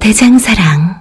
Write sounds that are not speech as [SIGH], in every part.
대장사랑.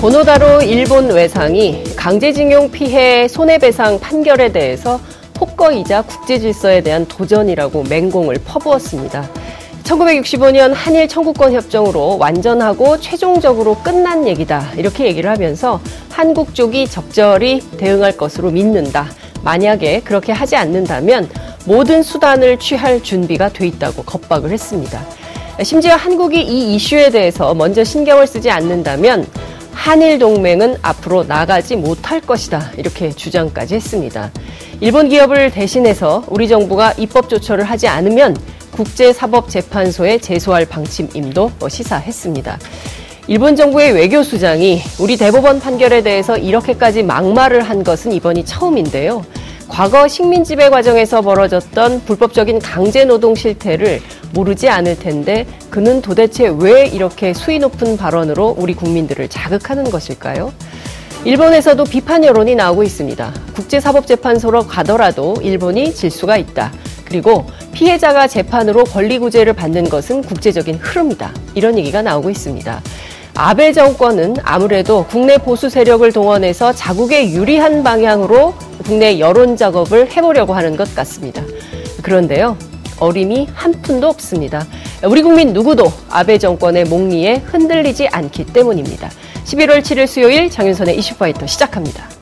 고노다로 일본 외상이 강제징용 피해 손해배상 판결에 대해서 폭거이자 국제질서에 대한 도전이라고 맹공을 퍼부었습니다. 1965년 한일 청구권 협정으로 완전하고 최종적으로 끝난 얘기다. 이렇게 얘기를 하면서 한국 쪽이 적절히 대응할 것으로 믿는다. 만약에 그렇게 하지 않는다면 모든 수단을 취할 준비가 돼 있다고 겁박을 했습니다. 심지어 한국이 이 이슈에 대해서 먼저 신경을 쓰지 않는다면 한일 동맹은 앞으로 나가지 못할 것이다. 이렇게 주장까지 했습니다. 일본 기업을 대신해서 우리 정부가 입법 조처를 하지 않으면 국제사법재판소에 제소할 방침임도 시사했습니다. 일본 정부의 외교수장이 우리 대법원 판결에 대해서 이렇게까지 막말을 한 것은 이번이 처음인데요. 과거 식민지배 과정에서 벌어졌던 불법적인 강제 노동 실태를 모르지 않을 텐데 그는 도대체 왜 이렇게 수위 높은 발언으로 우리 국민들을 자극하는 것일까요? 일본에서도 비판 여론이 나오고 있습니다. 국제사법재판소로 가더라도 일본이 질 수가 있다. 그리고 피해자가 재판으로 권리구제를 받는 것은 국제적인 흐름이다. 이런 얘기가 나오고 있습니다. 아베 정권은 아무래도 국내 보수 세력을 동원해서 자국에 유리한 방향으로 국내 여론 작업을 해보려고 하는 것 같습니다. 그런데요, 어림이 한 푼도 없습니다. 우리 국민 누구도 아베 정권의 몽리에 흔들리지 않기 때문입니다. 11월 7일 수요일 장윤선의 이슈파이터 시작합니다.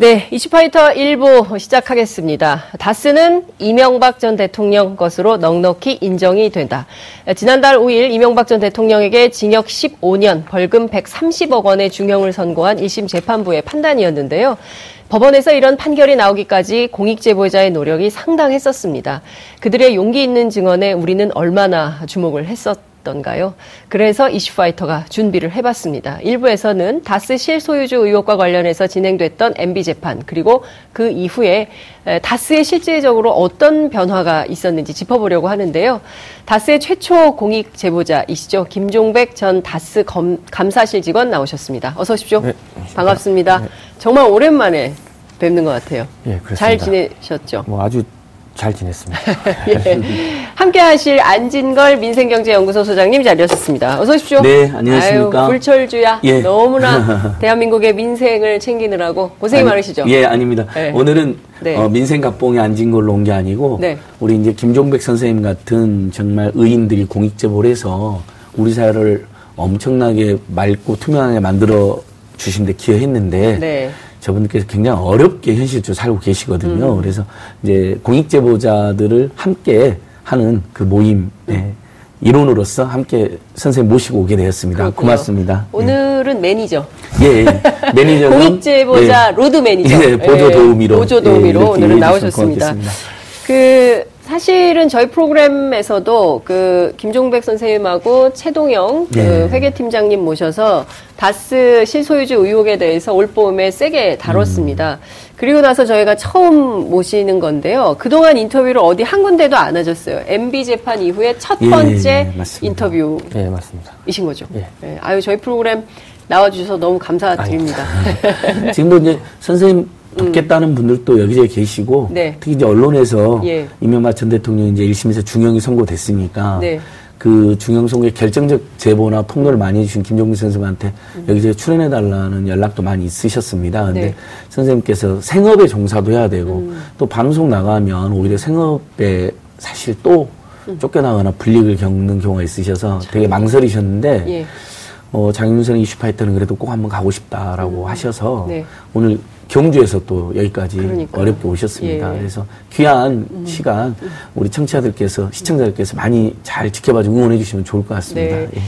네, 이슈파이터 1부 시작하겠습니다. 다스는 이명박 전 대통령 것으로 넉넉히 인정이 된다. 지난달 5일 이명박 전 대통령에게 징역 15년, 벌금 130억 원의 중형을 선고한 1심 재판부의 판단이었는데요. 법원에서 이런 판결이 나오기까지 공익제보자의 노력이 상당했었습니다. 그들의 용기 있는 증언에 우리는 얼마나 주목을 했었 던가요? 그래서 이슈파이터가 준비를 해봤습니다. 1부에서는 다스 실소유주 의혹과 관련해서 진행됐던 MB 재판 그리고 그 이후에 다스의 실질적으로 어떤 변화가 있었는지 짚어보려고 하는데요. 다스의 최초 공익 제보자이시죠. 김종백 전 다스 검, 감사실 직원 나오셨습니다. 어서 오십시오. 네, 반갑습니다. 네. 정말 오랜만에 뵙는 것 같아요. 예, 잘 지내셨죠? 뭐 아주 잘 지냈습니다. [LAUGHS] 예. 함께 하실 안진걸 민생경제연구소 소장님 자리하셨습니다. 어서 오십시오. 네, 안녕하십니까. 아유, 불철주야. 예. 너무나 [LAUGHS] 대한민국의 민생을 챙기느라고 고생이 아니, 많으시죠? 예, 아닙니다. 네. 오늘은 네. 어, 민생갑봉에 안진걸로 온 게 아니고 네. 우리 이제 김종백 선생님 같은 정말 의인들이 공익제보를 해서 우리 사회를 엄청나게 맑고 투명하게 만들어 주신데 기여했는데 네. 저분들께서 굉장히 어렵게 현실적으로 살고 계시거든요. 음. 그래서 이제 공익 제보자들을 함께 하는 그 모임, 네. 일원으로서 함께 선생님 모시고 오게 되었습니다. 그렇군요. 고맙습니다. 오늘은 네. 매니저. 예, 예. 매니저. [LAUGHS] 공익제보자 예. 로드 매니저. 예, 보조 도우미로. 보조 도우미로 예, 오늘은 나오셨습니다. 그 사실은 저희 프로그램에서도 그 김종백 선생님하고 최동영 그 네. 회계팀장님 모셔서 다스 실소유주 의혹에 대해서 올 봄에 세게 다뤘습니다. 음. 그리고 나서 저희가 처음 모시는 건데요. 그동안 인터뷰를 어디 한 군데도 안 하셨어요. MB 재판 이후에 첫 예, 번째 예, 예, 인터뷰. 예, 맞습니다. 이신 거죠. 예. 예. 아유, 저희 프로그램 나와주셔서 너무 감사드립니다. [LAUGHS] 지금도 이제 선생님 돕겠다는 음. 분들도 여기저기 계시고 네. 특히 이제 언론에서 예. 이명박 전 대통령이 이제 1심에서 중형이 선고됐으니까 네. 그 중형 선고의 결정적 제보나 폭로를 많이 해주신 김종민 선생님한테 음. 여기저기 출연해달라는 연락도 많이 있으셨습니다. 근데 네. 선생님께서 생업에 종사도 해야 되고 음. 또 방송 나가면 오히려 생업에 사실 또 음. 쫓겨나거나 불이익을 겪는 경우가 있으셔서 되게 망설이셨는데 예. 어, 장윤선 이슈파이터는 그래도 꼭 한번 가고 싶다라고 음. 하셔서 네. 오늘 경주에서 또 여기까지 그러니까요. 어렵게 오셨습니다. 예. 그래서 귀한 음. 시간 우리 청취자들께서 시청자들께서 많이 잘 지켜봐 주고 응원해 주시면 좋을 것 같습니다. 네. 예.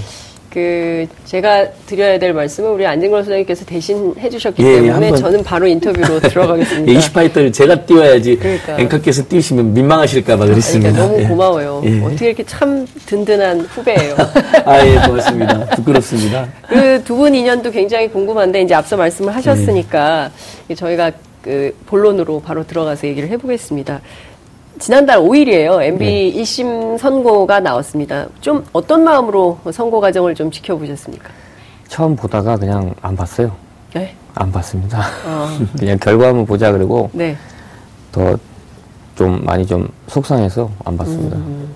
그 제가 드려야 될 말씀은 우리 안진걸 소장님께서 대신 해주셨기 예, 때문에 저는 바로 인터뷰로 [LAUGHS] 들어가겠습니다. 예, 이슈파이터를 제가 띄워야지 그러니까. 앵커께서 띄우시면 민망하실까봐 그랬습니다. 그러니까 너무 예. 고마워요. 예. 어떻게 이렇게 참 든든한 후배예요. [LAUGHS] 아예 고맙습니다. 부끄럽습니다. 그 두 분 인연도 굉장히 궁금한데 이제 앞서 말씀을 하셨으니까 예. 저희가 그 본론으로 바로 들어가서 얘기를 해보겠습니다. 지난달 5일이에요. MB 네. 1심 선고가 나왔습니다. 좀 어떤 마음으로 선고 과정을 좀 지켜보셨습니까? 처음 보다가 그냥 안 봤어요. 네? 안 봤습니다. 어. [LAUGHS] 그냥 결과만 보자 그러고 네. 더 좀 많이 좀 속상해서 안 봤습니다. 음.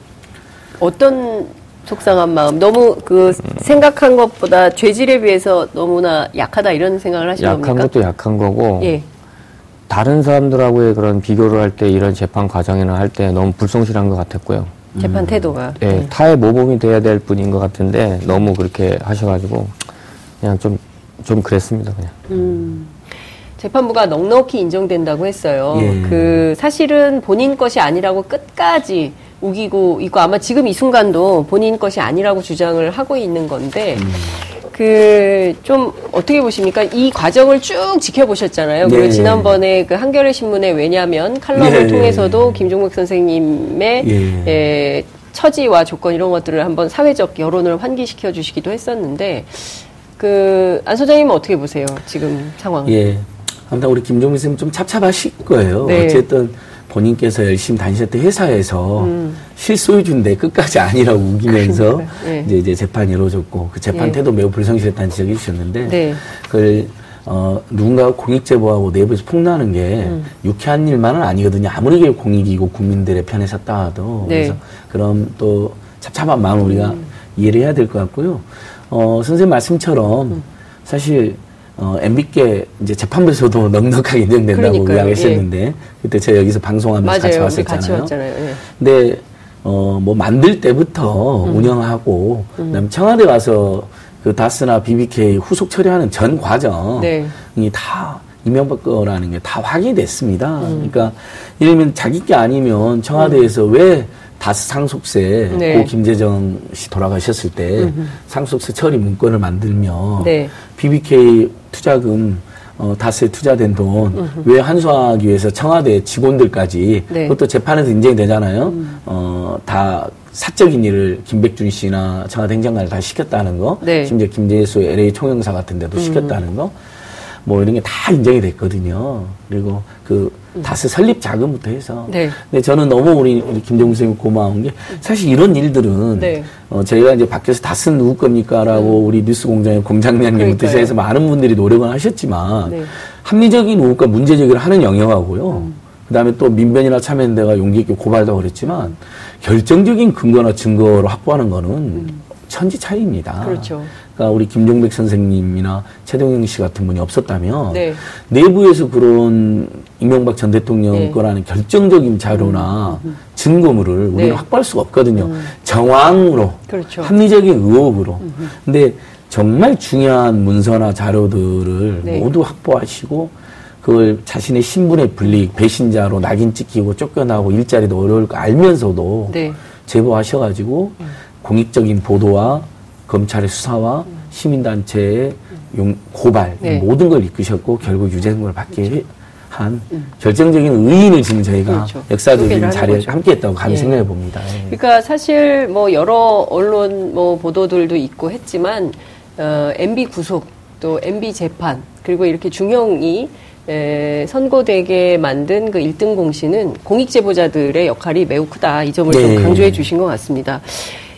어떤 속상한 마음? 너무 그 음. 생각한 것보다 죄질에 비해서 너무나 약하다 이런 생각을 하시는 약한 겁니까? 것도 약한 거고 예. 다른 사람들하고의 그런 비교를 할 때 이런 재판 과정이나 할 때 너무 불성실한 것 같았고요. 재판 음. 태도가. 네, 네. 타의 모범이 돼야 될 분인 것 같은데 너무 그렇게 하셔가지고 그냥 좀, 좀 그랬습니다, 그냥. 음. 재판부가 넉넉히 인정된다고 했어요. 예. 그 사실은 본인 것이 아니라고 끝까지 우기고 있고 아마 지금 이 순간도 본인 것이 아니라고 주장을 하고 있는 건데 음. 그 좀 어떻게 보십니까? 이 과정을 쭉 지켜보셨잖아요. 네. 그리고 지난번에 그 한겨레 신문에 왜냐하면 칼럼을 네. 통해서도 김종국 선생님의 예. 예, 처지와 조건 이런 것들을 한번 사회적 여론을 환기시켜 주시기도 했었는데 그안 소장님은 어떻게 보세요? 지금 상황? 예. 아무튼 우리 김종민 선생님 좀 찹찹하실 거예요. 네. 어쨌든 본인께서 열심히 다니셨던 회사에서 음. 실소유주인데 끝까지 아니라고 우기면서 네. 이제, 이제 재판이 이루어졌고 그 재판 네. 태도 매우 불성실했다는 지적이 주셨는데 네. 그걸 어, 누군가 공익 제보하고 내부에서 폭로하는 게 음. 유쾌한 일만은 아니거든요. 아무리 공익이고 국민들의 편에 섰다 하도 네. 그래서 그럼 또 찹찹한 마음 우리가 음. 이해를 해야 될 것 같고요. 어, 선생님 말씀처럼 음. 사실 어, MB께 이제 재판부에서도 [LAUGHS] 넉넉하게 인정된다고 이야기했었는데 예. 그때 제가 여기서 방송하면서 같이 왔었잖아요. 같이 왔잖아요. 예. 근데 어, 뭐 만들 때부터 음. 운영하고 음. 그다음 청와대 가서 그 다스나 BBK 후속 처리하는 전 과정이 네. 다 이명박 거라는 게 다 확인이 됐습니다. 음. 그러니까 예를 들면 자기 게 아니면 청와대에서 음. 왜 다스 상속세 네. 고 김재정 씨 돌아가셨을 때 음흠. 상속세 처리 문건을 만들며 네. BBK 투자금 어, 다스에 투자된 돈 왜 환수하기 위해서 청와대 직원들까지 네. 그것도 재판에서 인정이 되잖아요. 음. 어, 다 사적인 일을 김백준 씨나 청와대 행정관을 다 시켰다는 거, 네. 심지어 김재수 LA 총영사 같은 데도 음. 시켰다는 거, 뭐 이런 게 다 인정이 됐거든요. 그리고 그 다스 설립 자금부터 해서. 네. 근데 저는 너무 우리, 우리 김정우 선생님 고마운 게 사실 이런 일들은 네. 어, 저희가 이제 밖에서 다스는 누구 겁니까라고 음. 우리 뉴스 공장의 공장장님부터 시작해서 많은 분들이 노력을 하셨지만 네. 합리적인 우혹과 문제 제기를 하는 영역하고요. 음. 그다음에 또 민변이나 참여연대가 용기 있게 고발도 그랬지만 결정적인 근거나 증거로 확보하는 거는 음. 천지 차이입니다. 그렇죠. 그러니까 우리 김종백 선생님이나 최동영 씨 같은 분이 없었다면 네. 내부에서 그런 이명박 전 대통령 네. 거라는 결정적인 자료나 음, 음, 음. 증거물을 우리는 네. 확보할 수가 없거든요. 음. 정황으로 그렇죠. 합리적인 의혹으로. 음. 음. 근데 정말 중요한 문서나 자료들을 네. 모두 확보하시고 그걸 자신의 신분의 불이익, 배신자로 낙인 찍히고 쫓겨나고 일자리도 어려울 거 알면서도 네. 제보하셔가지고 공익적인 보도와 검찰의 수사와 음. 시민단체의 용, 고발 네. 모든 걸 이끄셨고 결국 유죄 선고를 받게 그렇죠. 한 음. 결정적인 의인을 지금 저희가 그렇죠. 역사적인 자리에 함께했다고 감히 예. 생각해 봅니다. 예. 그러니까 사실 뭐 여러 언론 뭐 보도들도 있고 했지만 어, MB 구속 또 MB 재판 그리고 이렇게 중형이 에, 선고되게 만든 그 1등 공신은 공익 제보자들의 역할이 매우 크다. 이 점을 네. 좀 강조해 주신 것 같습니다.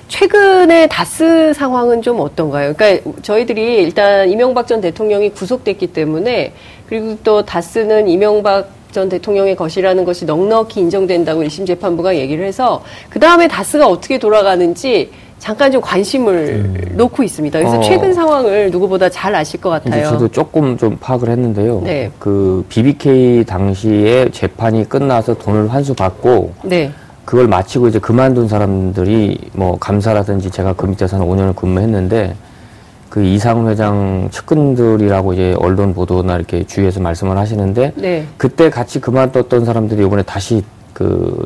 최근에 다스 상황은 좀 어떤가요? 그러니까 저희들이 일단 이명박 전 대통령이 구속됐기 때문에 그리고 또 다스는 이명박 전 대통령의 것이라는 것이 넉넉히 인정된다고 1심 재판부가 얘기를 해서 그 다음에 다스가 어떻게 돌아가는지 잠깐 좀 관심을 음. 놓고 있습니다. 그래서 어. 최근 상황을 누구보다 잘 아실 것 같아요. 저도 조금 좀 파악을 했는데요. 네. 그 BBK 당시에 재판이 끝나서 돈을 환수받고 네. 그걸 마치고 이제 그만둔 사람들이 뭐 감사라든지 제가 그 밑에서 한 5년을 근무했는데 그 이상훈 회장 측근들이라고 이제 언론 보도나 이렇게 주위에서 말씀을 하시는데 네. 그때 같이 그만뒀던 사람들이 이번에 다시 그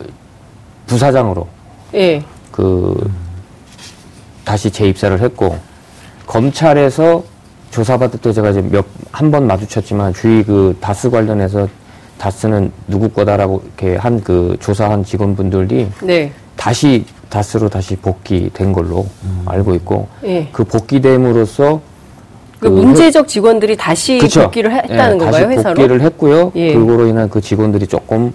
부사장으로 예. 그 다시 재입사를 했고 검찰에서 조사받을 때 제가 이제 몇 한 번 마주쳤지만 주위 그 다스 관련해서 다스는 누구 거다라고 이렇게 한 그 조사한 직원분들이 네. 다시 다스로 다시 복귀된 걸로 음. 알고 있고 예. 그 복귀됨으로써 그, 그 문제적 직원들이 다시 그쵸? 복귀를 했다는 예, 건가요 다시 회사로? 복귀를 했고요. 예. 그거로 인한 그 직원들이 조금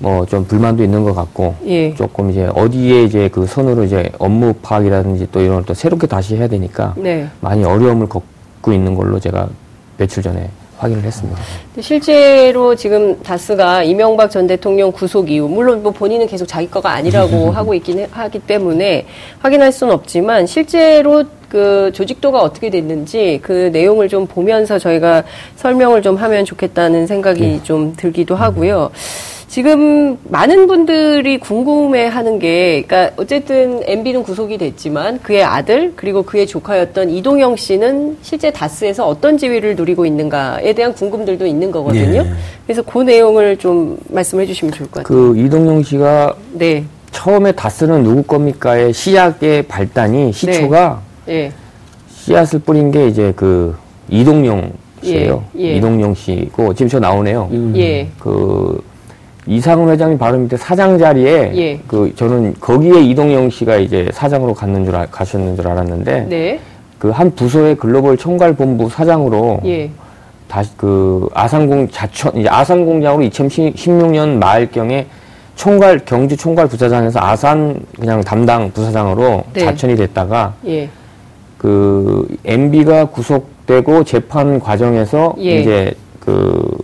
뭐 좀 불만도 있는 것 같고 예. 조금 이제 어디에 이제 그 선으로 이제 업무 파악이라든지 또 이런 걸 또 새롭게 다시 해야 되니까 네. 많이 어려움을 겪고 있는 걸로 제가 며칠 전에 확인을 했습니다. 실제로 지금 다스가 이명박 전 대통령 구속 이후 물론 뭐 본인은 계속 자기 거가 아니라고 [LAUGHS] 하고 있긴 하기 때문에 확인할 수는 없지만 실제로 그 조직도가 어떻게 됐는지 그 내용을 좀 보면서 저희가 설명을 좀 하면 좋겠다는 생각이 네. 좀 들기도 하고요. 음. 지금 많은 분들이 궁금해하는 게, 그러니까 어쨌든 MB는 구속이 됐지만 그의 아들 그리고 그의 조카였던 이동영 씨는 실제 다스에서 어떤 지위를 누리고 있는가에 대한 궁금들도 있는 거거든요. 네. 그래서 그 내용을 좀 말씀해 주시면 좋을 것 같아요. 그 이동영 씨가 네. 처음에 다스는 누구 겁니까의 시작의 발단이 시초가 네. 네. 씨앗을 뿌린 게 이제 그 이동영 씨예요. 예. 예. 이동영 씨고 지금 저 나오네요. 음. 예. 그 이상훈 회장이 바로 밑에 사장 자리에 예. 그 저는 거기에 이동영 씨가 이제 사장으로 갔는 줄 아, 가셨는 줄 알았는데 네. 그 한 부서의 글로벌 총괄 본부 사장으로 예. 다시 그 아산공 자천 이제 아산공장으로 2016년 말경에 총괄 경주 총괄 부사장에서 아산 그냥 담당 부사장으로 네. 자천이 됐다가 예. 그 MB가 구속되고 재판 과정에서 예. 이제 그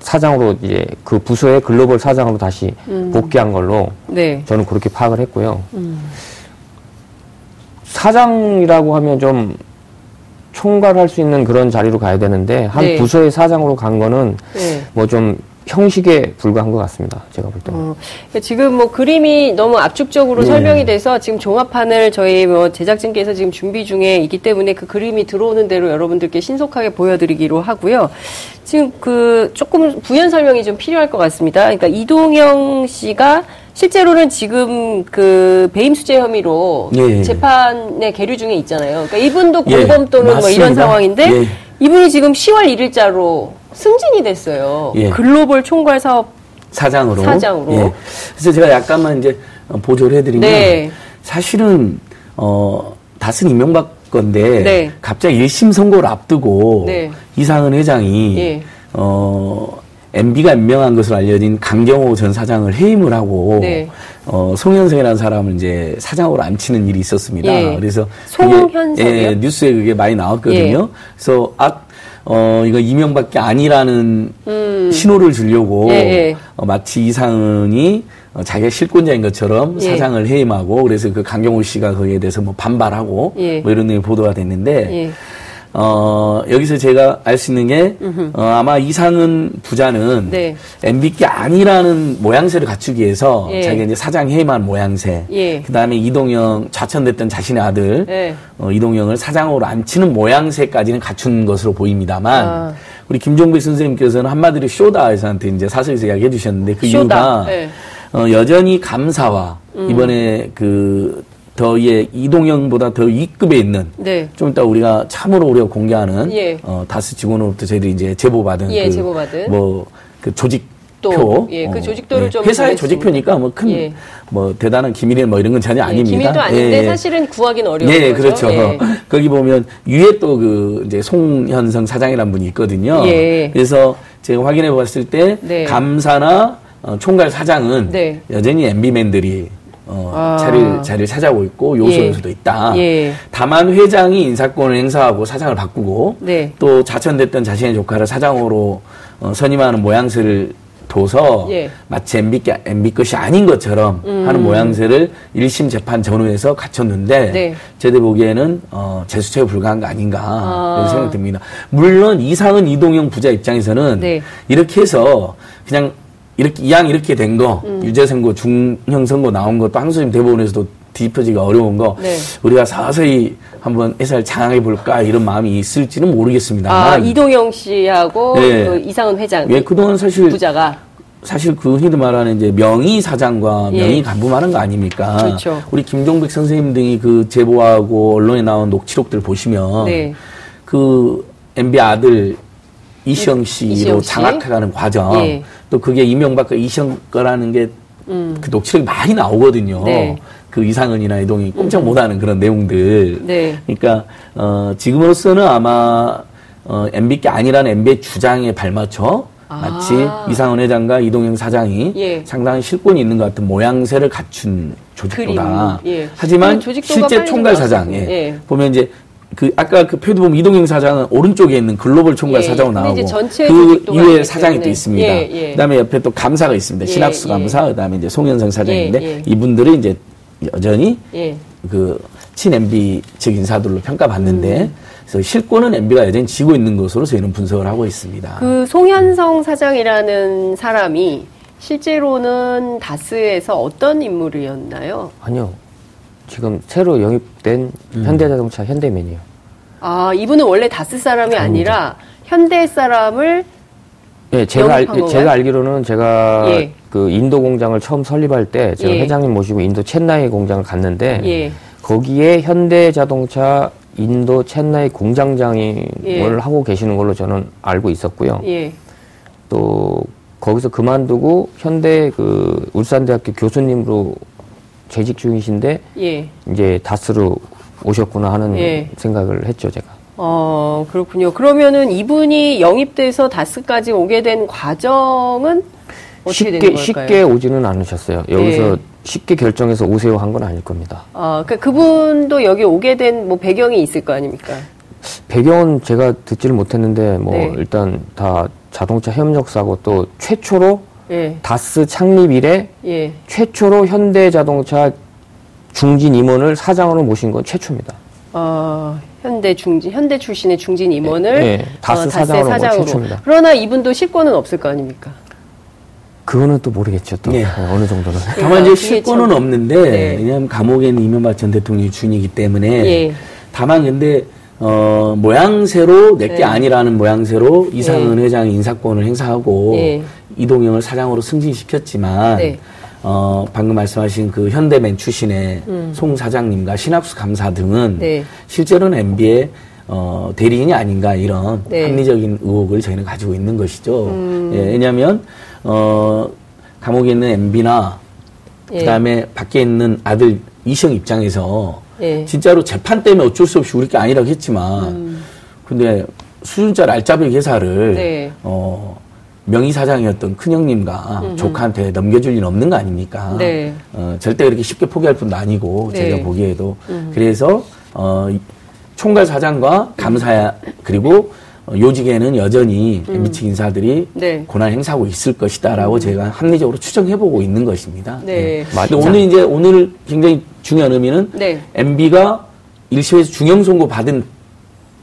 사장으로 이제 그 부서의 글로벌 사장으로 다시 음. 복귀한 걸로 네. 저는 그렇게 파악을 했고요. 음. 사장이라고 하면 좀 총괄할 수 있는 그런 자리로 가야 되는데 한 네. 부서의 사장으로 간 거는 네. 뭐좀 형식에 불과한 것 같습니다. 제가 볼 때는. 어, 지금 뭐 그림이 너무 압축적으로 네. 설명이 돼서 지금 종합판을 저희 뭐 제작진께서 지금 준비 중에 있기 때문에 그 그림이 들어오는 대로 여러분들께 신속하게 보여드리기로 하고요. 지금 그 조금 부연 설명이 좀 필요할 것 같습니다. 그러니까 이동영 씨가 실제로는 지금 그 배임 수재 혐의로 예. 재판에 계류 중에 있잖아요. 그러니까 이분도 예, 공범 또는 예, 뭐 이런 상황인데 예. 이분이 지금 10월 1일자로 승진이 됐어요. 예. 글로벌 총괄 사업 사장으로. 사장으로. 예. 그래서 제가 약간만 이제 보조를 해드리면 네. 사실은 어 다스는 이명박 건데 네. 갑자기 1심 선고를 앞두고 네. 이상은 회장이 예. 어 MB가 임명한 것으로 알려진 강경호 전 사장을 해임을 하고 네. 어, 송현석이라는 사람을 이제 사장으로 앉히는 일이 있었습니다. 예. 그래서 송현석이요? 예, 뉴스에 그게 많이 나왔거든요. 예. 그래서 아, 어, 이거 이명밖에 아니라는 음. 신호를 주려고 예, 예. 어, 마치 이상은이 어, 자기가 실권자인 것처럼 예. 사장을 해임하고 그래서 그 강경호 씨가 거기에 대해서 뭐 반발하고 예. 뭐 이런 내용이 보도가 됐는데 예. 어, 여기서 제가 알 수 있는 게, 어, 아마 이상은 부자는 네. MB께 아니라는 모양새를 갖추기 위해서 예. 자기가 이제 사장 해임한 모양새, 예. 그 다음에 이동영, 좌천됐던 자신의 아들, 예. 어, 이동영을 사장으로 앉히는 모양새까지는 갖춘 것으로 보입니다만, 아. 우리 김종백 선생님께서는 한마디로 쇼다에서한테 이제 사설에서 이야기해 주셨는데 그 쇼다. 이유가, 네. 어, 여전히 감사와 음. 이번에 그 더위에 이동형보다 더 위급에 있는 네. 좀 이따 우리가 참으로 우리가 공개하는 예. 어, 다스 직원으로부터 저희들이 이제 제보받은 예, 그, 제보받은 뭐 그 조직 표. 예, 그 어, 조직도를 예, 좀 회사의 조직표니까 뭐 큰뭐 예. 뭐 대단한 기밀이 뭐 이런 건 전혀 예, 아닙니다. 기밀도 아닌데 예, 사실은 구하기는 어려운 예, 거죠. 그렇죠. 예. [LAUGHS] 거기 보면 위에 또 그 이제 송현성 사장이라는 분이 있거든요. 예. 그래서 제가 확인해 봤을 때 네. 감사나 어, 총괄 사장은 네. 여전히 MB맨들이 어, 아. 자리를, 자리를 찾아오고 있고 요소일 예. 수도 있다. 예. 다만 회장이 인사권을 행사하고 사장을 바꾸고 네. 또 자천됐던 자신의 조카를 사장으로 어, 선임하는 모양새를 둬서 예. 마치 MB, MB 것이 아닌 것처럼 음. 하는 모양새를 1심 재판 전후에서 갖췄는데 네. 제대 보기에는 어, 재수처에 불과한 거 아닌가 아. 이런 생각이 듭니다. 물론 이상은 이동영 부자 입장에서는 네. 이렇게 해서 그냥 이렇게 이왕 이렇게 된 거, 음. 유죄 선고, 중형 선고 나온 것도 항소심 대법원에서도 뒤집어지기 어려운 거 네. 우리가 서서히 한번 해설 장악해 볼까 이런 마음이 있을지는 모르겠습니다. 아 이동영 씨하고 네. 그 이상은 회장. 예, 그동안 사실 부자가 사실 그 흔히 말하는 이제 명의 사장과 예. 명의 간부만한 거 아닙니까? 그렇죠. 우리 김종백 선생님 등이 그 제보하고 언론에 나온 녹취록들 보시면 네. 그 MB 아들 이시영 씨로 이시영 씨? 장악해가는 과정 예. 또 그게 이명박과 이시영 거라는 게그 음. 그 녹취록이 많이 나오거든요. 네. 그 이상은이나 이동이 꼼짝 음. 못하는 그런 내용들. 네. 그러니까 어, 지금으로서는 아마 어, MB께 아니라는 MB의 주장에 발맞춰 마치 아. 이상원 회장과 이동영 사장이 예. 상당히 실권이 있는 것 같은 모양새를 갖춘 조직도다. 예. 하지만 실제 총괄 사장, 예. 예. 보면 이제 그 아까 그 표도 보면 이동영 사장은 오른쪽에 있는 글로벌 총괄 예. 사장으로 나오고 그 이외에 사장이 또 있습니다. 예, 예. 그다음에 옆에 또 감사가 있습니다. 신학수 감사, 그다음에 이제 송현성 사장인데 이분들이 이제 여전히 그 친MB 측 인사들로 평가받는데 음. 그래서 실권은 MB가 여전히 지고 있는 것으로 저희는 분석을 하고 있습니다. 그 송현성 사장이라는 사람이 실제로는 다스에서 어떤 인물이었나요? 아니요. 지금 새로 영입된 음. 현대자동차 현대맨이요. 아, 이분은 원래 다스 사람이. 아니라 현대 사람을 예, 제가 알, 제가 알기로는 제가 예. 그 인도 공장을 처음 설립할 때 제가 예. 회장님 모시고 인도 첸나이 공장을 갔는데 예. 거기에 현대자동차 인도 첸나이 공장장을 예. 하고 계시는 걸로 저는 알고 있었고요. 예. 또 거기서 그만두고 현대 그 울산대학교 교수님으로 재직 중이신데 예. 이제 다스로 오셨구나 하는 예. 생각을 했죠 제가. 어 그렇군요. 그러면은 이분이 영입돼서 다스까지 오게 된 과정은 쉽게 쉽게 오지는 않으셨어요. 여기서 네. 쉽게 결정해서 오세요 한 건 아닐 겁니다. 아, 그 그분도 여기 오게 된 뭐 배경이 있을 거 아닙니까? 배경은 제가 듣지를 못했는데 뭐 네. 일단 다 자동차 협력 사고 또 최초로 예. 다스 창립 이래 예. 최초로 현대 자동차 중진 임원을 사장으로 모신 건 최초입니다. 어, 현대 중진 현대 출신의 중진 임원을 예, 다스 어, 사장으로, 사장으로. 최초입니다. 그러나 이분도 실권은 없을 거 아닙니까? 그거는 또 모르겠죠. 또 네. 어느 정도는. 다만 이제 실권은 없는데 네. 왜냐하면 감옥에 있는 이명박 전 대통령이 주인이기 때문에 예. 다만 근데 어, 모양새로 내게 네. 아니라는 모양새로 이상은 네. 회장이 인사권을 행사하고 네. 이동영을 사장으로 승진시켰지만 네. 어, 방금 말씀하신 그 현대맨 출신의 음. 송 사장님과 신학수 감사 등은 네. 실제로는 MB의 어, 대리인이 아닌가 이런 합리적인 의혹을 저희는 가지고 있는 것이죠. 음. 예, 왜냐하면 어, 감옥에 있는 MB나 예. 그다음에 밖에 있는 아들 이시영 입장에서 예. 진짜로 재판 때문에 어쩔 수 없이 우리 게 아니라고 했지만 음. 근데 수준자 알짜배기 회사를 네. 어, 명의 사장이었던 큰형님과 음흠. 조카한테 넘겨줄 일은 없는 거 아닙니까? 네. 어, 절대 그렇게 쉽게 포기할 분도 아니고 네. 제가 보기에도 음. 그래서 어, 총괄 사장과 감사 그리고 어, 요직에는 여전히 음. MB측 인사들이 네. 고난 행사하고 있을 것이다라고 음. 제가 합리적으로 추정해보고 있는 것입니다. 네. 네. 근데 오늘 이제 오늘 굉장히 중요한 의미는 네. MB가 1심에서 중형 선고 받은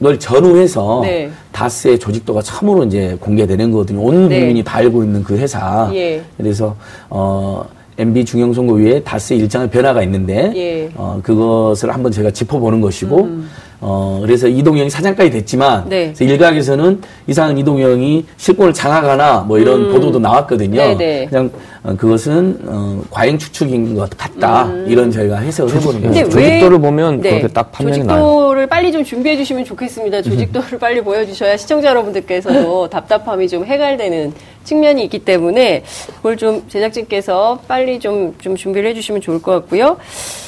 걸 전후해서 네. 다스의 조직도가 처음으로 이제 공개되는 거거든요. 온 네. 국민이 다 알고 있는 그 회사. 예. 그래서 어 MB 중형 선고 위에 다스의 일정의 변화가 있는데 예. 어 그것을 한번 제가 짚어보는 것이고 음. 어, 그래서 이동영이 사장까지 됐지만, 네. 일각에서는 이상은 이동영이 실권을 장악하나, 뭐 이런 음. 보도도 나왔거든요. 네네. 네. 그냥, 어, 그것은, 어, 과잉 추측인 것 같다. 음. 이런 저희가 해석을 해보는 거죠. 조직도를 보면 네. 그렇게 딱 판명이 나요. 조직도를 빨리 좀 준비해 주시면 좋겠습니다. [LAUGHS] 조직도를 빨리 보여주셔야 시청자 여러분들께서도 [LAUGHS] 답답함이 좀 해갈되는 측면이 있기 때문에 그걸 좀 제작진께서 빨리 좀, 좀 준비를 해주시면 좋을 것 같고요.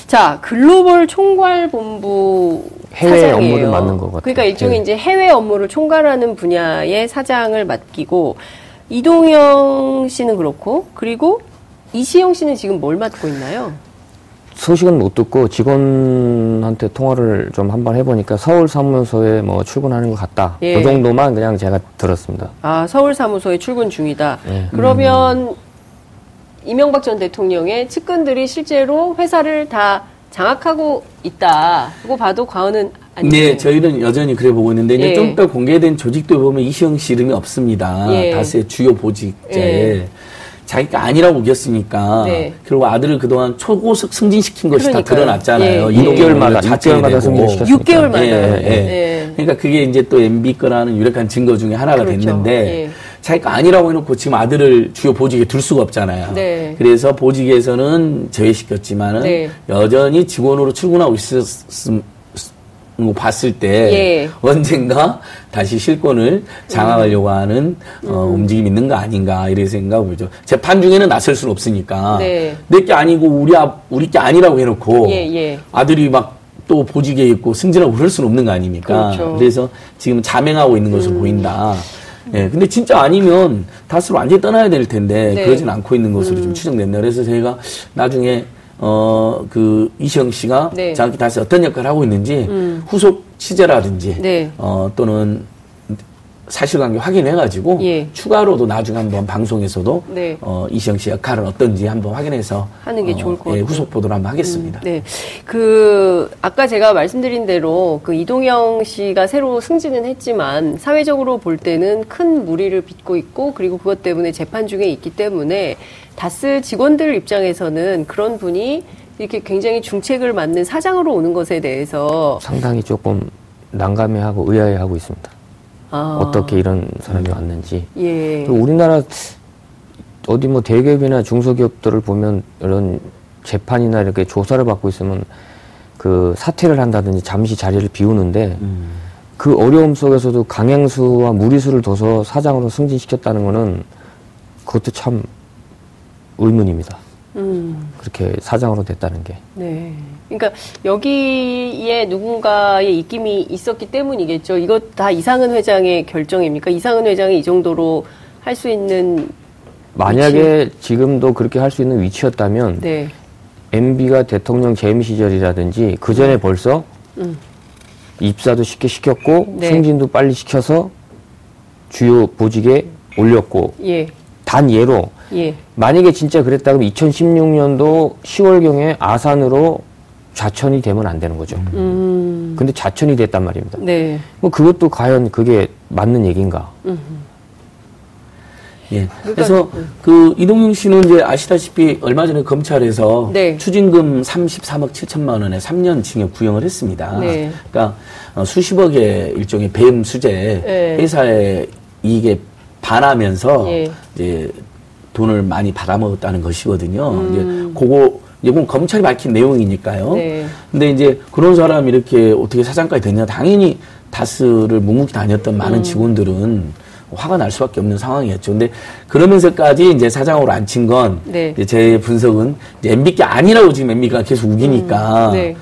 자, 글로벌 총괄 본부 해외 사장이에요. 업무를 맡는 것 같아요. 그러니까 일종의 네. 이제 해외 업무를 총괄하는 분야의 사장을 맡기고 이동영 씨는 그렇고 그리고 이시영 씨는 지금 뭘 맡고 있나요? 소식은 못 듣고 직원한테 통화를 좀 한번 해보니까 서울 사무소에 뭐 출근하는 것 같다. 예. 그 정도만 그냥 제가 들었습니다. 아 서울 사무소에 출근 중이다. 예. 그러면 음. 이명박 전 대통령의 측근들이 실제로 회사를 다 장악하고 있다고 봐도 과언은 아니죠. 네, 저희는 여전히 그래 보고 있는데 이제 예. 좀 이따 공개된 조직도 보면 이시영 씨 이름이 없습니다. 예. 다스의 주요 보직자에. 예. 자기가 아니라고 우겼으니까 네. 그리고 아들을 그동안 초고속 승진시킨 것이 그러니까요. 다 드러났잖아요. 예. 6개월마다 6개월마다 승진시켰으니까. 6개월마다. 예, 예. 예. 그러니까 그게 이제 또 MB 거라는 유력한 증거 중에 하나가 그렇죠. 됐는데 예. 자기가 아니라고 해놓고 지금 아들을 주요 보직에 둘 수가 없잖아요. 네. 그래서 보직에서는 제외시켰지만은 네. 여전히 직원으로 출근하고 있었음. 거 봤을 때 예. 언젠가 다시 실권을 장악하려고 하는 어, 음. 어, 움직임이 있는 거 아닌가 이런 생각을 보죠. 재판 중에는 나설 수는 없으니까 네. 내게 아니고 우리 아, 우리 게 아니라고 해놓고 예, 예. 아들이 막 또 보직에 있고 승진하고 그럴 수는 없는 거 아닙니까? 그렇죠. 그래서 지금 자맹하고 있는 것으로 음. 보인다. 예, 근데 진짜 아니면 다스로 완전히 떠나야 될 텐데 네. 그러진 않고 있는 것으로 음. 좀 추정된다. 그래서 저희가 나중에 어, 그, 이시영 씨가 네. 장기 다시 어떤 역할을 하고 있는지 음. 후속 취재라든지 네. 어, 또는 사실관계 확인해가지고 예. 추가로도 나중에 한번 방송에서도 네. 어, 이시영 씨 역할은 어떤지 한번 확인해서 하는 게 어, 좋을 것 같아요. 예, 후속 보도를 한번 하겠습니다. 음, 네, 그 아까 제가 말씀드린 대로 그 이동영 씨가 새로 승진은 했지만 사회적으로 볼 때는 큰 무리를 빚고 있고 그리고 그것 때문에 재판 중에 있기 때문에 다스 직원들 입장에서는 그런 분이 이렇게 굉장히 중책을 맡는 사장으로 오는 것에 대해서 상당히 조금 난감해하고 의아해하고 있습니다. 아. 어떻게 이런 사람이 왔는지. 예. 우리나라 어디 뭐 대기업이나 중소기업들을 보면 이런 재판이나 이렇게 조사를 받고 있으면 그 사퇴를 한다든지 잠시 자리를 비우는데 음. 그 어려움 속에서도 강행수와 무리수를 둬서 사장으로 승진시켰다는 거는 그것도 참 의문입니다. 음. 그렇게 사장으로 됐다는 게. 네. 그러니까 여기에 누군가의 입김이 있었기 때문이겠죠. 이거 다 이상은 회장의 결정입니까? 이상은 회장이 이 정도로 할 수 있는 만약에 위치? 지금도 그렇게 할 수 있는 위치였다면 네. MB가 대통령 재임 시절이라든지 그 전에 음. 벌써 음. 입사도 쉽게 시켰고 네. 승진도 빨리 시켜서 주요 보직에 올렸고 예. 단 예로 예. 만약에 진짜 그랬다 면 2016년도 10월경에 아산으로 좌천이 되면 안 되는 거죠. 음. 근데 좌천이 됐단 말입니다. 네. 뭐 그것도 과연 그게 맞는 얘기인가? 음. 예. 그러니까, 그래서 음. 그 이동용 씨는 이제 아시다시피 얼마 전에 검찰에서 네. 추징금 33억 7천만 원에 3년 징역 구형을 했습니다. 네. 그러니까 어, 수십억의 일종의 배임 수재 네. 회사의 이익에 반하면서 예. 이제 돈을 많이 받아먹었다는 것이거든요. 음. 이제 그거 이건 검찰이 밝힌 내용이니까요. 네. 근데 이제 그런 사람이 이렇게 어떻게 사장까지 됐냐? 당연히 다스를 묵묵히 다녔던 많은 음. 직원들은 화가 날 수밖에 없는 상황이었죠. 근데 그러면서까지 이제 사장으로 앉힌 건 네. 제 분석은 이제 MB께 아니라고 지금 MB가 계속 우기니까 음. 네.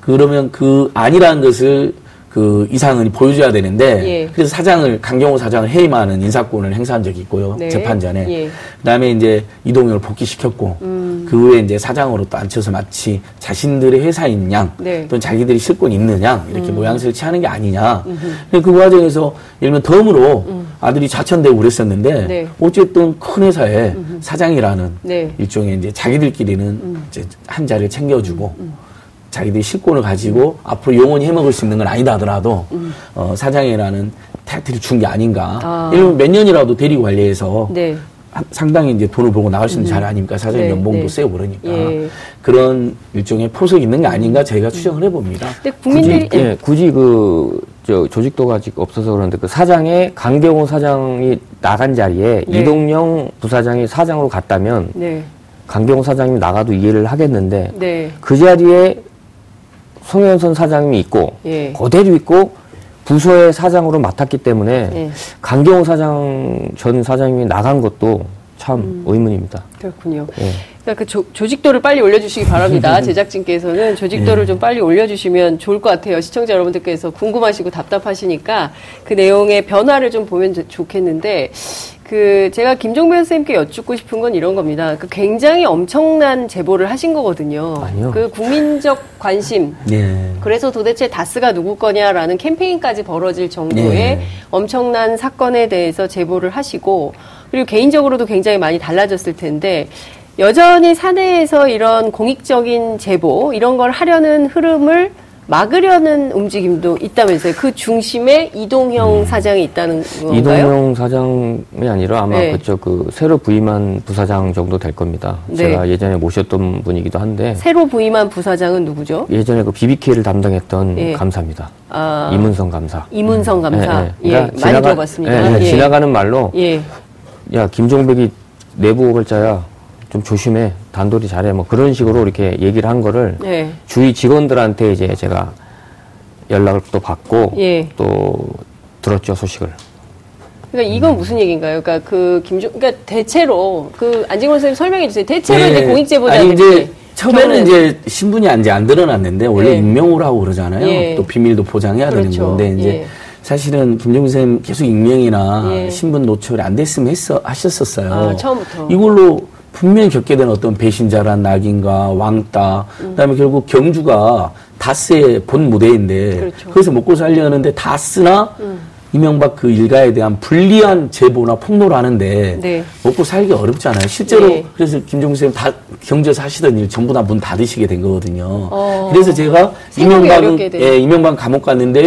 그러면 그 아니라는 것을 그 이상은 보여줘야 되는데 예. 그래서 사장을 강경호 사장을 해임하는 인사권을 행사한 적이 있고요 네. 재판 전에 예. 그다음에 이제 이동영을 복귀시켰고 음. 그 후에 이제 사장으로 또 앉혀서 마치 자신들의 회사인 양 네. 또는 자기들이 실권 있는 양 이렇게 음. 모양새를 취하는 게 아니냐 그 과정에서 예를 들면 덤으로 음. 아들이 자천되고 그랬었는데 네. 어쨌든 큰 회사의. 사장이라는 네. 일종의 이제 자기들끼리는 음. 이제 한 자리를 챙겨주고 음. 음. 자기들이 실권을 가지고 앞으로 영원히 해먹을 수 있는 건 아니다 하더라도 음. 어, 사장이라는 타이틀을 준 게 아닌가. 아. 이러면 몇 년이라도 대리 관리해서 네. 상당히 이제 돈을 벌고 나갈 수 있는 음. 자리 아닙니까? 사장 네, 연봉도 네. 세고 그러니까. 예. 그런 일종의 포석이 있는 게 아닌가 저희가 추정을 해봅니다. 근데 국민들이 굳이, 예, 굳이 그, 저, 조직도가 아직 없어서 그런데 그 사장의 강경호 사장이 나간 자리에 네. 이동영 부사장이 사장으로 갔다면 네. 강경호 사장님이 나가도 이해를 하겠는데 네. 그 자리에 송현선 사장님이 있고 예. 그대로 있고 부서의 사장으로 맡았기 때문에 예. 강경호 사장 전 사장님이 나간 것도 참 음. 의문입니다. 그렇군요. 예. 그러니까 그 조, 조직도를 빨리 올려주시기 바랍니다. [LAUGHS] 제작진께서는 조직도를 예. 좀 빨리 올려주시면 좋을 것 같아요. 시청자 여러분들께서 궁금하시고 답답하시니까 그 내용의 변화를 좀 보면 좋겠는데 그 제가 김종배 선생님께 여쭙고 싶은 건 이런 겁니다. 그 굉장히 엄청난 제보를 하신 거거든요. 아니요. 그 국민적 관심. 네. 그래서 도대체 다스가 누구 거냐라는 캠페인까지 벌어질 정도의 네. 엄청난 사건에 대해서 제보를 하시고 그리고 개인적으로도 굉장히 많이 달라졌을 텐데 여전히 사내에서 이런 공익적인 제보 이런 걸 하려는 흐름을 막으려는 움직임도 있다면서요. 그 중심에 이동형 음. 사장이 있다는 건가요? 이동형 사장이 아니라 아마 네. 그쪽 그 새로 부임한 부사장 정도 될 겁니다. 네. 제가 예전에 모셨던 분이기도 한데 새로 부임한 부사장은 누구죠? 예전에 그 BBK를 담당했던 네. 감사입니다. 아, 이문성 감사. 이문성 감사. 네, 네. 예, 그러니까 많이 지나가, 들어봤습니다. 네, 예. 지나가는 말로 예. 야 김종백이 내부 고발자야. 좀 조심해 단돌이 잘해 뭐 그런 식으로 이렇게 얘기를 한 거를 네. 주위 직원들한테 이제 제가 연락을 또 받고 예. 또 들었죠 소식을. 그러니까 이건 무슨 얘기인가요? 그러니까 그 김종 그러니까 대체로 그 안진걸 선생님 설명해 주세요. 대체로 네. 이제 공익제보자들이 아니 이제 처음에는 이제 신분이 안, 안 드러났는데 원래 예. 익명으로 하고 그러잖아요. 예. 또 비밀도 보장해야 그렇죠. 되는 건데 이제 예. 사실은 김종국 선생님 계속 익명이나 예. 신분 노출이 안 됐으면 했어 하셨었어요. 아, 처음부터 이걸로 분명히 겪게 된 어떤 배신자란 낙인과 왕따, 음. 그다음에 결국 경주가 다스의 본 무대인데 그렇죠. 거기서 먹고 살려는데 다스나 음. 이명박 그 일가에 대한 불리한 제보나 폭로를 하는데 네. 먹고 살기 어렵잖아요. 실제로 네. 그래서 김종국 선생님 다 경제에서 하시던 일 전부 다 문 닫으시게 된 거거든요. 어. 그래서 제가 이명박 예, 이명박 감옥 갔는데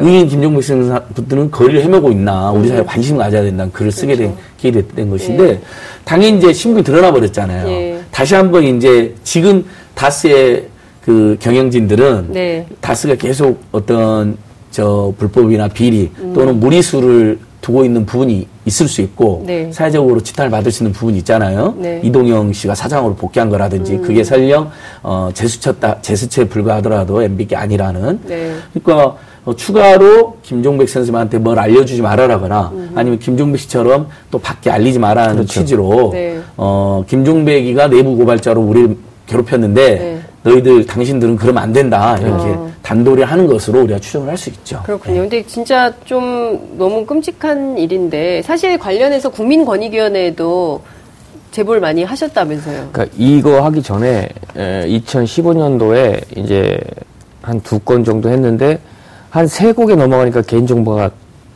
의인 김종국 선생님들은 거리를 헤매고 있나 우리 사회 에 음. 관심 가져야 된다는 글을 쓰게 그렇죠. 된 계기 된 것인데 네. 당연히 이제 신분이 드러나 버렸잖아요. 예. 다시 한번 이제 지금 다스의 그 경영진들은 네. 다스가 계속 어떤 저 불법이나 비리 음. 또는 무리수를 두고 있는 부분이 있을 수 있고 네. 사회적으로 지탄을 받을 수 있는 부분이 있잖아요. 네. 이동영 씨가 사장으로 복귀한 거라든지 음. 그게 설령 어 재수쳤다 재수처에 불과하더라도 MB가 아니라는. 네. 그러니까 어, 추가로 김종백 선생님한테 뭘 알려주지 말아라거나 음. 아니면 김종백 씨처럼 또 밖에 알리지 말아라는 그렇죠. 취지로 네. 어 김종백이가 내부 고발자로 우리를 괴롭혔는데 네. 너희들 당신들은 그러면 안 된다 이렇게 어. 단도리 하는 것으로 우리가 추정을 할 수 있죠. 그렇군요. 네. 근데 진짜 좀 너무 끔찍한 일인데 사실 관련해서 국민권익위원회에도 제보를 많이 하셨다면서요. 그러니까 이거 하기 전에 2015년도에 이제 한 두 건 정도 했는데 한 세 곡에 넘어가니까 개인정보가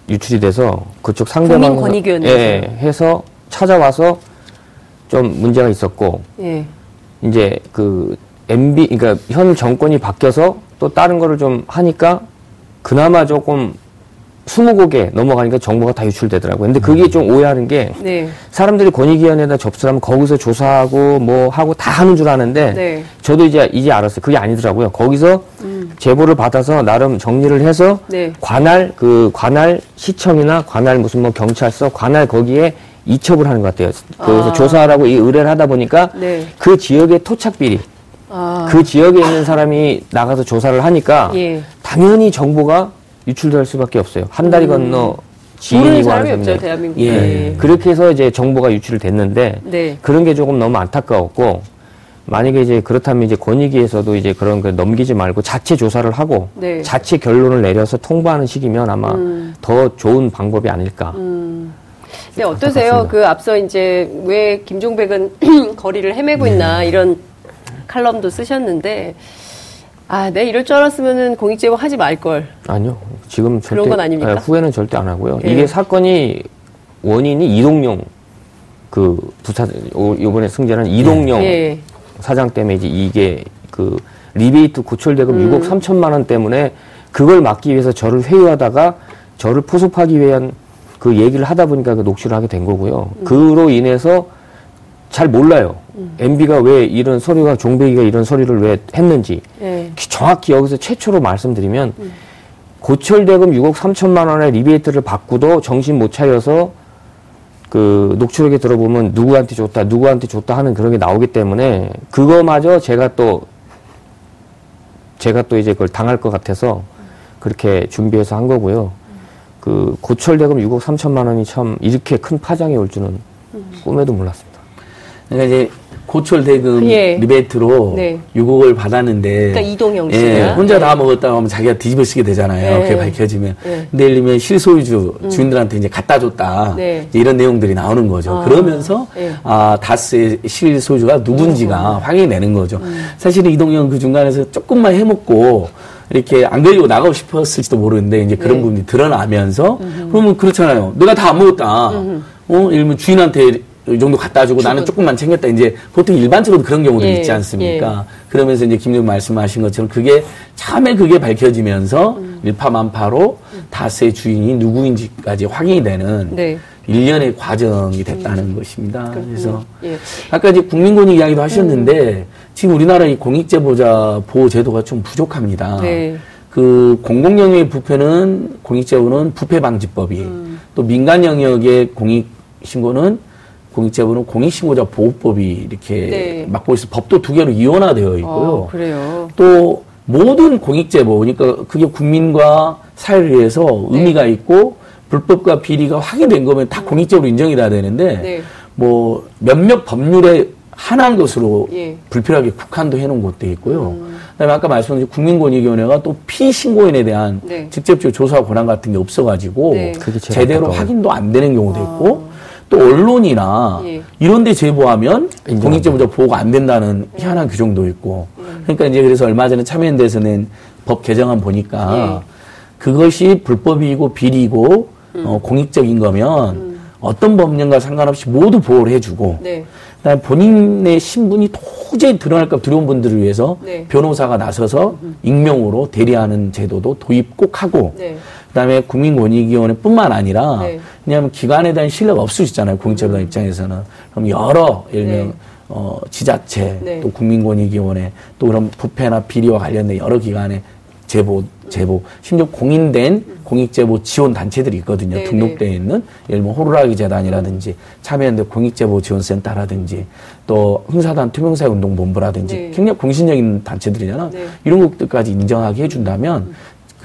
유출이 돼서 그쪽 상대방 국민권익위원회 예, 해서 찾아와서 좀 문제가 있었고 예. 이제 그 MB 그러니까 현 정권이 바뀌어서 또 다른 거를 좀 하니까 그나마 조금 스무 곡에 넘어가니까 정보가 다 유출되더라고요. 근데 그게 음. 좀 오해하는 게 네. 사람들이 권익위원회에다 접수를 하면 거기서 조사하고 뭐 하고 다 하는 줄 아는데 네. 저도 이제 이제 알았어요. 그게 아니더라고요. 거기서 음. 제보를 받아서 나름 정리를 해서 네. 관할 그 관할 시청이나 관할 무슨 뭐 경찰서 관할 거기에 이첩을 하는 것 같아요. 그래서 아. 조사하라고 이 의뢰를 하다 보니까 네. 그 지역의 토착 비리 아. 그 지역에 있는 사람이 나가서 조사를 하니까 예. 당연히 정보가 유출될 수밖에 없어요. 한 다리 음. 건너 지인이고 하는 없죠, 대한민국에. 예. 네. 그렇게 해서 이제 정보가 유출됐는데 네. 그런 게 조금 너무 안타까웠고 만약에 이제 그렇다면 이제 권익위에서도 이제 그런 거 넘기지 말고 자체 조사를 하고 네. 자체 결론을 내려서 통보하는 식이면 아마 음. 더 좋은 방법이 아닐까. 음. 네, 어떠세요? 그 앞서 이제 왜 김종백은 [CLEARS THROAT] 거리를 헤매고 있나 네. 이런 칼럼도 쓰셨는데 아, 네 이럴 줄 알았으면은 공익 제보 하지 말 걸. 아니요. 지금 절대 그런 건 아닙니까? 아, 후회는 절대 안 하고요. 예. 이게 사건이 원인이 이동용 그 부사 요번에 승자는 이동용 예. 사장 때문에 이제 이게 그 리베이트 고철 대금 음. 6억 3천만 원 때문에 그걸 막기 위해서 저를 회유하다가 저를 포섭하기 위한 그 얘기를 하다 보니까 그 녹취를 하게 된 거고요. 음. 그로 인해서 잘 몰라요. 음. MB가 왜 이런 서류가 종백이가 이런 서류를 왜 했는지 네. 정확히 여기서 최초로 말씀드리면 음. 고철 대금 6억 3천만 원의 리베이트를 받고도 정신 못 차려서 그 녹취록에 들어보면 누구한테 줬다 누구한테 줬다 하는 그런 게 나오기 때문에 그거마저 제가 또 제가 또 이제 그걸 당할 것 같아서 그렇게 준비해서 한 거고요. 그 고철 대금 6억 3천만 원이 참 이렇게 큰 파장이 올 줄은 음. 꿈에도 몰랐습니다. 그러니까 이제 고철 대금 예. 리베이트로 네. 6억을 받았는데 그러니까 이동영 씨 예, 혼자 네. 다 먹었다 하면 자기가 뒤집어 쓰게 되잖아요. 네. 그게 밝혀지면. 네. 근데 예를 들면 실소유주 음. 주인들한테 이제 갖다 줬다. 네. 이런 내용들이 나오는 거죠. 아. 그러면서 네. 아, 다스의 실소유주가 누군지가 음. 확인이 되는 거죠. 음. 사실 이동영 그 중간에서 조금만 해먹고 이렇게 안 걸리고 나가고 싶었을지도 모르는데 이제 그런 네. 부분이 드러나면서 음흠. 그러면 그렇잖아요. 내가 다 안 먹었다. 음흠. 어, 예를 들면 주인한테 이 정도 갖다 주고 나는 조금만 챙겼다. 이제 보통 일반적으로 그런 경우도 예, 있지 않습니까? 예. 그러면서 이제 김정 말씀하신 것처럼 그게 참에 그게 밝혀지면서 음. 일파만파로 음. 다스의 주인이 누구인지까지 확인이 되는 네. 일련의 과정이 됐다는 음. 것입니다. 그렇군요. 그래서 예. 아까 이제 국민권익 이야기도 하셨는데 음. 지금 우리나라 이 공익제보자 보호 제도가 좀 부족합니다. 네. 그 공공 영역의 부패는 공익제보는 부패방지법이 음. 또 민간 영역의 공익 신고는 공익제보는 공익신고자 보호법이 이렇게 네. 맡고 있어 법도 두 개로 이원화되어 있고요. 어, 그래요. 또 모든 공익제보 그러니까 그게 국민과 사회를 위해서 네. 의미가 있고 불법과 비리가 확인된 거면 다 음. 공익적으로 인정이 돼야 되는데 네. 뭐 몇몇 법률에 하나한 것으로 예. 불필요하게 국한도 해놓은 곳도 있고요. 음. 그다음에 아까 말씀드린 국민권익위원회가 또 피신고인에 대한 네. 직접적 조사 권한 같은 게 없어가지고 네. 제대로 확인도 안 되는 경우도 아. 있고 또 언론이나 예. 이런 데 제보하면 공익제보자 보호가 안 된다는 음. 희한한 규정도 있고 음. 그러니까 이제 그래서 얼마 전에 참여연대에서 낸법 개정안 보니까 예. 그것이 불법이고 비리고 음. 어, 공익적인 거면 음. 어떤 법령과 상관없이 모두 보호를 해주고 네. 그다음에 본인의 신분이 도저히 드러날까 두려운 분들을 위해서 네. 변호사가 나서서 음. 익명으로 대리하는 제도도 도입 꼭 하고 네. 그다음에 국민권익위원회뿐만 아니라 네. 왜냐하면 기관에 대한 신뢰가 없으시잖아요 공익제보자 음. 입장에서는 그럼 여러 예를 들면 네. 어, 지자체 네. 또 국민권익위원회 또 그런 부패나 비리와 관련된 여러 기관에 제보, 제보, 심지어 공인된 공익제보 지원 단체들이 있거든요. 네네. 등록되어 있는 예를 들면 호루라기 재단이라든지 참여연대 공익제보 지원센터라든지 또 흥사단 투명사회 운동본부라든지 네. 굉장히 공신적인 단체들이잖아. 네. 이런 것들까지 인정하게 해준다면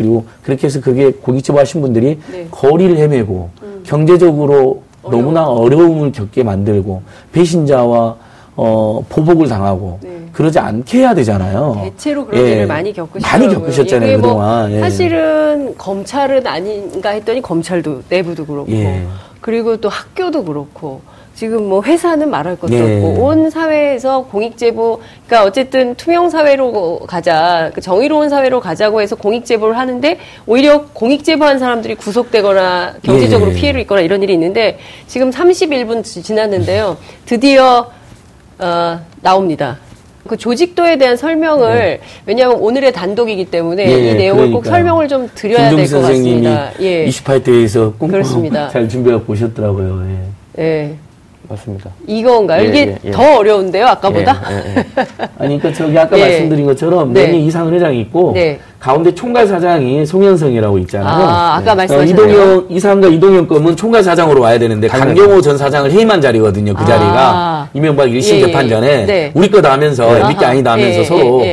그리고 그렇게 해서 그게 공익제보 하신 분들이 네. 거리를 헤매고 음. 경제적으로 어려워. 너무나 어려움을 겪게 만들고 배신자와 어, 보복을 당하고 네. 그러지 않게 해야 되잖아요. 대체로 그런 예. 일을 많이 겪으셨 많이 겪으셨잖아요 뭐 그동안. 뭐 예. 사실은 검찰은 아닌가 했더니 검찰도 내부도 그렇고 예. 그리고 또 학교도 그렇고 지금 뭐 회사는 말할 것도 네. 없고 온 사회에서 공익 제보 그러니까 어쨌든 투명 사회로 가자 그 정의로운 사회로 가자고 해서 공익 제보를 하는데 오히려 공익 제보한 사람들이 구속되거나 경제적으로 네. 피해를 입거나 이런 일이 있는데 지금 31분 지났는데요 드디어 어, 나옵니다. 그 조직도에 대한 설명을 네. 왜냐하면 오늘의 단독이기 때문에 예, 이 내용을 그러니까요. 꼭 설명을 좀 드려야 될 것 같습니다. 예. 28대에서 꼼꼼히 잘 준비하고 보셨더라고요. 예. 예. 맞습니다. 이건가요? 예, 이게 예, 예. 더 어려운데요, 아까보다? 예, 예, 예. [LAUGHS] 아니, 그러니까 저기 아까 예. 말씀드린 것처럼 네. 매년 이상 회장이 있고 네. 가운데 총괄 사장이 송현성이라고 있잖아요. 아, 아까 네. 말씀하신 이동영 이상과 이동영 거면 총괄 사장으로 와야 되는데 강경호 전 사장을 해임한 자리거든요. 그 자리가 아. 이명박 1심 재판 전에 네. 우리 거다 하면서 네. 밑게 아니다 하면서 서로.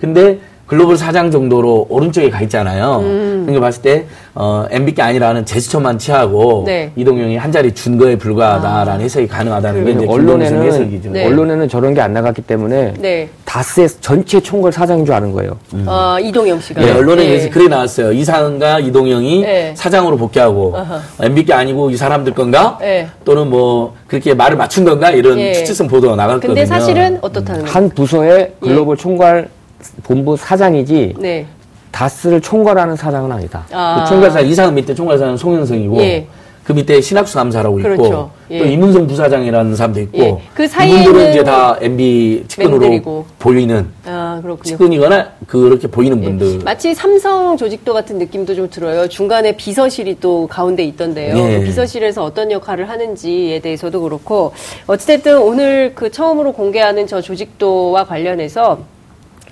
근데 글로벌 사장 정도로 오른쪽에 가 있잖아요. 음. 그러니까 봤을 때 어, MBK 아니라는 제스처만 취하고 네. 이동영이 한 자리 준 거에 불과하다라는 아. 해석이 가능하다는 게 이제 언론에는 해석이죠. 네. 언론에는 저런 게 안 나갔기 때문에 네. 다스의 전체 총괄 사장인 줄 아는 거예요. 음. 어, 이동영 씨가. 네, 언론에 의해서 네. 그래 나왔어요. 이상과 이동영이 네. 사장으로 복귀하고 어허. MBK 아니고 이 사람들 건가? 네. 또는 뭐 그렇게 말을 맞춘 건가? 이런 예. 추측성 보도가 나갔거든요. 근데 사실은 어떻다는 한 부서의 글로벌 예. 총괄 본부 사장이지 네. 다스를 총괄하는 사장은 아니다. 아. 그 총괄사 이상 밑에 총괄사는 송현성이고 예. 그 밑에 신학수 남사라고 그렇죠. 있고 예. 또 이문성 부사장이라는 사람도 있고 예. 그 이분들은 이제 다 MB 측근으로 맹들이고. 보이는 아, 측근이거나 그렇게 보이는 예. 분들 마치 삼성 조직도 같은 느낌도 좀 들어요. 중간에 비서실이 또 가운데 있던데요. 예. 그 비서실에서 어떤 역할을 하는지에 대해서도 그렇고 어찌됐든 오늘 그 처음으로 공개하는 저 조직도와 관련해서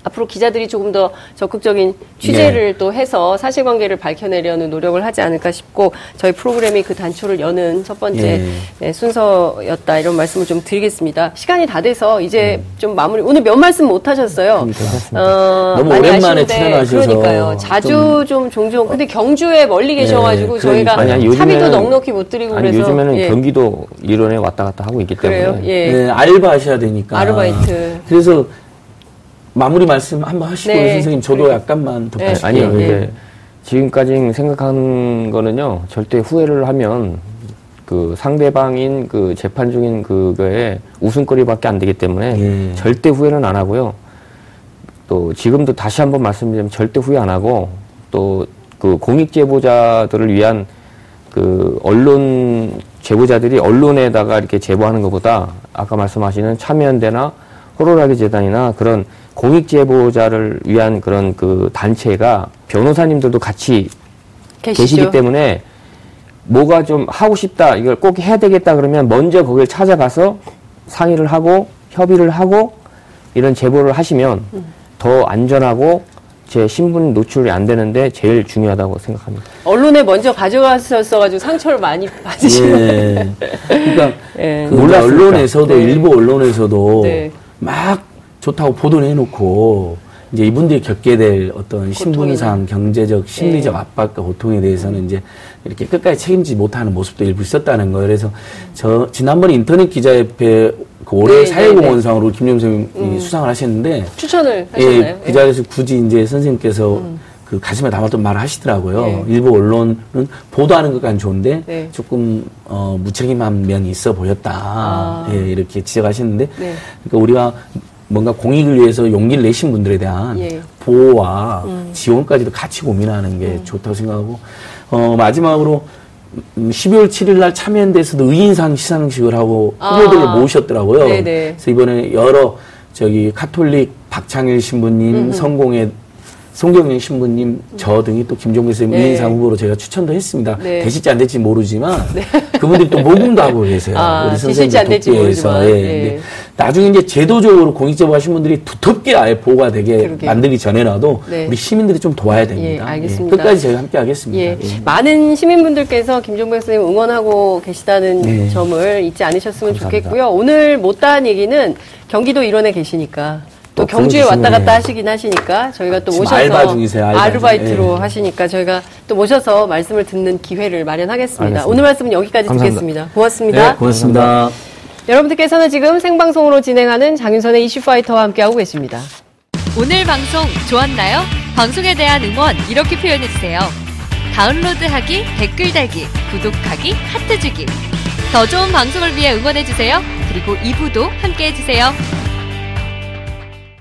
앞으로 기자들이 조금 더 적극적인 취재를 네. 또 해서 사실관계를 밝혀내려는 노력을 하지 않을까 싶고 저희 프로그램이 그 단초를 여는 첫 번째 네. 네, 순서였다 이런 말씀을 좀 드리겠습니다. 시간이 다 돼서 이제 음. 좀 마무리 오늘 몇 말씀 못 하셨어요. 어, 너무 오랜만에 출연하셔서 그러니까요. 자주 좀, 좀 종종 근데 경주에 멀리 네, 계셔가지고 네, 저희가 아니, 차비도 넉넉히 못 드리고 아니, 그래서 요즘에는 예. 경기도 일원에 왔다 갔다 하고 있기 때문에? 예. 네, 알바 하셔야 되니까 아르바이트 그래서 마무리 말씀 한번 하시고 네. 선생님 저도 그래. 약간만 더 네. 아니요 네. 이제 지금까지 생각한 거는요 절대 후회를 하면 그 상대방인 그 재판 중인 그거에 웃음거리밖에 안 되기 때문에 예. 절대 후회는 안 하고요. 또 지금도 다시 한번 말씀드리면 절대 후회 안 하고 또 그 공익 제보자들을 위한 그 언론 제보자들이 언론에다가 이렇게 제보하는 것보다 아까 말씀하시는 참여연대나 호로라기 재단이나 그런 공익 제보자를 위한 그런 그 단체가 변호사님들도 같이 계시죠? 계시기 때문에 뭐가 좀 하고 싶다 이걸 꼭 해야 되겠다 그러면 먼저 거길 찾아가서 상의를 하고 협의를 하고 이런 제보를 하시면 음. 더 안전하고 제 신분 노출이 안 되는데 제일 중요하다고 생각합니다. 언론에 먼저 가져갔었어가지고 상처를 많이 받으시는. 예. 그러니까 예. 그 언론에서도 네. 일부 언론에서도 네. 막 좋다고 보도를 해놓고 이제 이분들이 겪게 될 어떤 신분상 경제적 심리적 네. 압박과 고통에 대해서는 이제 이렇게 끝까지 책임지지 못하는 모습도 일부 있었다는 거예요. 그래서 저 지난번에 인터넷 기자협회 그 올해 네, 사회공헌상으로 네, 네. 김용 선생님이 음. 수상을 하셨는데 추천을 하셨나요? 예, 그 자리에서 굳이 이제 선생님께서 음. 그 가슴에 담았던 말을 하시더라고요. 네. 일부 언론은 보도하는 것까지 좋은데 네. 조금 어, 무책임한 면이 있어 보였다. 아. 예, 이렇게 지적하시는데 네. 그러니까 우리가 뭔가 공익을 위해서 용기를 내신 분들에 대한 예. 보호와 음. 지원까지도 같이 고민하는 게 음. 좋다고 생각하고 어, 마지막으로 12월 7일 날 참여연대에서도 의인상 시상식을 하고 후보들을 아. 모으셨더라고요. 네네. 그래서 이번에 여러 저기 카톨릭 박창일 신부님, 음흠. 성공의 송경영 신부님, 저 등이 또 김종국 선생님 네. 의인상 후보로 제가 추천도 했습니다. 네. 되실지 안 될지 모르지만 네. 그분들이 또 모금도 하고 계세요. 아, 우리 선생님 독재에서. 예. 네. 나중에 이제 제도적으로 공익제보 하신 분들이 두텁게 아예 보호가 되게 그러게. 만들기 전에라도 네. 우리 시민들이 좀 도와야 됩니다. 예, 알겠습니다. 예, 끝까지 저희가 함께 하겠습니다. 예. 예. 많은 시민분들께서 김종국 선생님 응원하고 계시다는 네. 점을 잊지 않으셨으면 감사합니다. 좋겠고요. 오늘 못다한 얘기는 경기도 일원에 계시니까 또 경주에 왔다 갔다 하시긴 하시니까 저희가 또 모셔서 알바 중이세요, 알바 아르바 이트로 네. 하시니까 저희가 또 모셔서 말씀을 듣는 기회를 마련하겠습니다. 알겠습니다. 오늘 말씀은 여기까지 감사합니다. 듣겠습니다. 고맙습니다. 네, 고맙습니다. 여러분들께서는 지금 생방송으로 진행하는 장윤선의 이슈파이터와 함께하고 계십니다. 오늘 방송 좋았나요? 방송에 대한 응원 이렇게 표현해주세요. 다운로드하기, 댓글 달기, 구독하기, 하트 주기. 더 좋은 방송을 위해 응원해주세요. 그리고 2부도 함께해주세요.